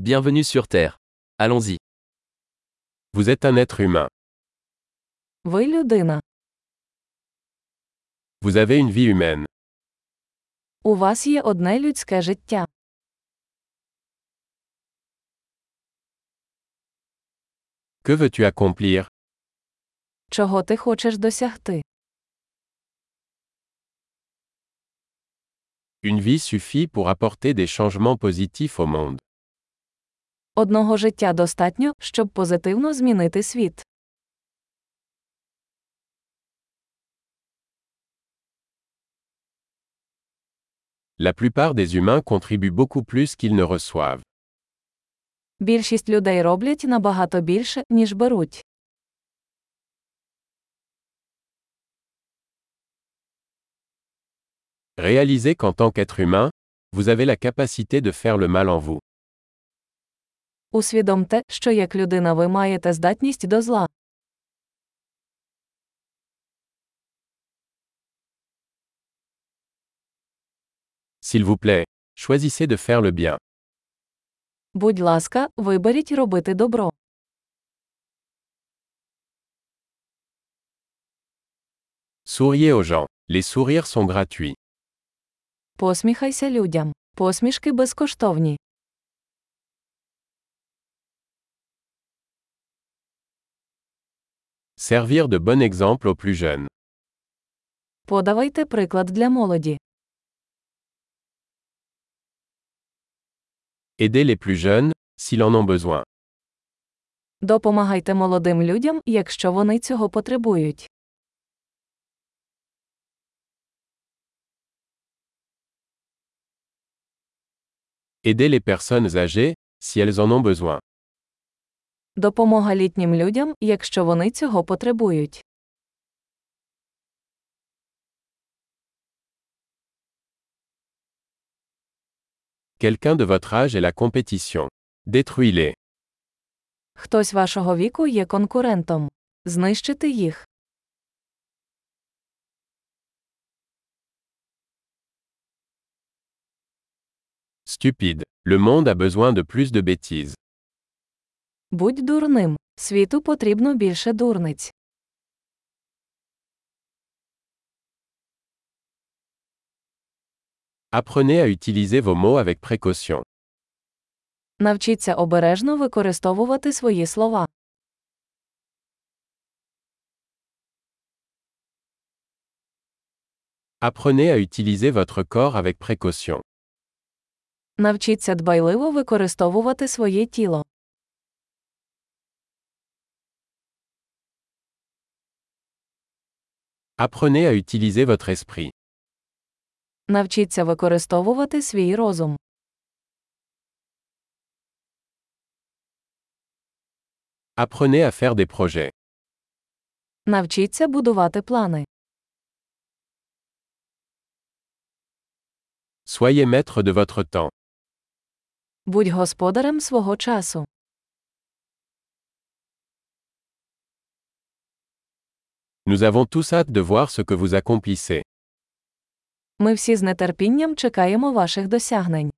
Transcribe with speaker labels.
Speaker 1: Bienvenue sur Terre. Allons-y.
Speaker 2: Vous êtes un être humain.
Speaker 3: Ви людина.
Speaker 2: Vous avez une vie humaine.
Speaker 3: У вас є одне людське життя.
Speaker 2: Que veux-tu accomplir
Speaker 3: Чого ти хочеш досягти?
Speaker 2: Une vie suffit pour apporter des changements positifs au monde.
Speaker 3: Одного життя достатньо, щоб позитивно змінити світ.
Speaker 2: La plupart des humains contribuent beaucoup plus qu'ils ne reçoivent.
Speaker 3: Більшість людей роблять набагато більше, ніж беруть.
Speaker 2: Réalisez qu'en tant qu'être humain, vous avez la capacité de faire le mal en vous.
Speaker 3: Усвідомте, що як людина ви маєте здатність до зла.
Speaker 2: S'il vous plaît, choisissez de faire le bien.
Speaker 3: Будь ласка, виберіть робити добро.
Speaker 2: Souriez aux gens. Les sourires sont gratuits.
Speaker 3: Посміхайся людям. Посмішки безкоштовні.
Speaker 2: Servir de bon exemple aux plus jeunes.
Speaker 3: Подавайте приклад для молоді.
Speaker 2: Aidez les plus jeunes, s'ils en ont besoin.
Speaker 3: Допомагайте молодим людям, якщо вони цього потребують.
Speaker 2: Aidez les personnes âgées, si elles en ont besoin.
Speaker 3: Допомога літнім людям, якщо вони цього потребують.
Speaker 2: Quelqu'un de votre âge est la compétition. Détruis-les.
Speaker 3: Хтось вашого віку є конкурентом. Знищити їх.
Speaker 2: Stupide. Le monde a besoin de plus de bêtises.
Speaker 3: Будь дурним. Світу потрібно більше дурниць.
Speaker 2: Apprenez à utiliser vos mots avec précaution.
Speaker 3: Навчіться обережно використовувати свої слова.
Speaker 2: Apprenez à utiliser votre corps avec précaution.
Speaker 3: Навчіться дбайливо використовувати своє тіло.
Speaker 2: Apprenez à utiliser votre esprit.
Speaker 3: Навчіться використовувати свій розум.
Speaker 2: Apprenez à faire des projets.
Speaker 3: Навчіться будувати плани.
Speaker 2: Soyez maître de votre temps.
Speaker 3: Будь господарем свого часу.
Speaker 2: Nous avons tous hâte de voir ce que vous accomplissez.
Speaker 3: Ми всі з нетерпінням чекаємо ваших досягнень.